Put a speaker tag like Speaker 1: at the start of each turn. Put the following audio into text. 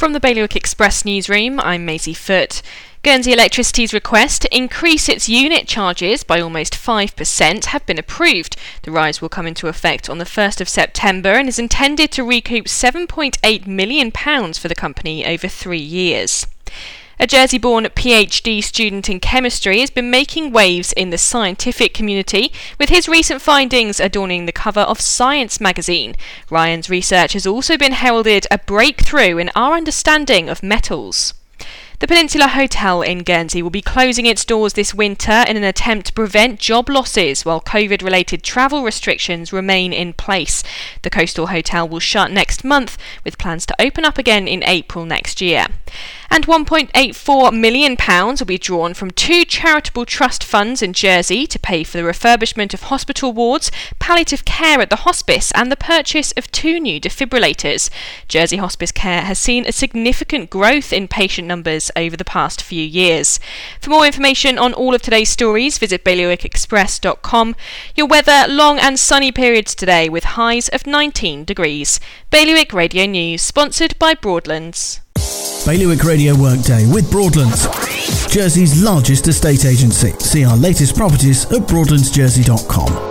Speaker 1: From the Bailiwick Express newsroom, I'm Maisie Foote. Guernsey Electricity's request to increase its unit charges by almost 5% have been approved. The rise will come into effect on the 1st of September and is intended to recoup £7.8 million for the company over three years. A Jersey born PhD student in chemistry has been making waves in the scientific community, with his recent findings adorning the cover of Science magazine. Ryan's research has also been heralded a breakthrough in our understanding of metals. The Peninsula Hotel in Guernsey will be closing its doors this winter in an attempt to prevent job losses while COVID related travel restrictions remain in place. The coastal hotel will shut next month with plans to open up again in April next year and £1.84 million will be drawn from two charitable trust funds in Jersey to pay for the refurbishment of hospital wards, palliative care at the hospice, and the purchase of two new defibrillators. Jersey Hospice Care has seen a significant growth in patient numbers over the past few years. For more information on all of today's stories, visit bailiwickexpress.com. Your weather, long and sunny periods today with highs of 19 degrees. Bailiwick Radio News, sponsored by Broadlands.
Speaker 2: Bailiwick Radio Workday with Broadlands, Jersey's largest estate agency. See our latest properties at broadlandsjersey.com.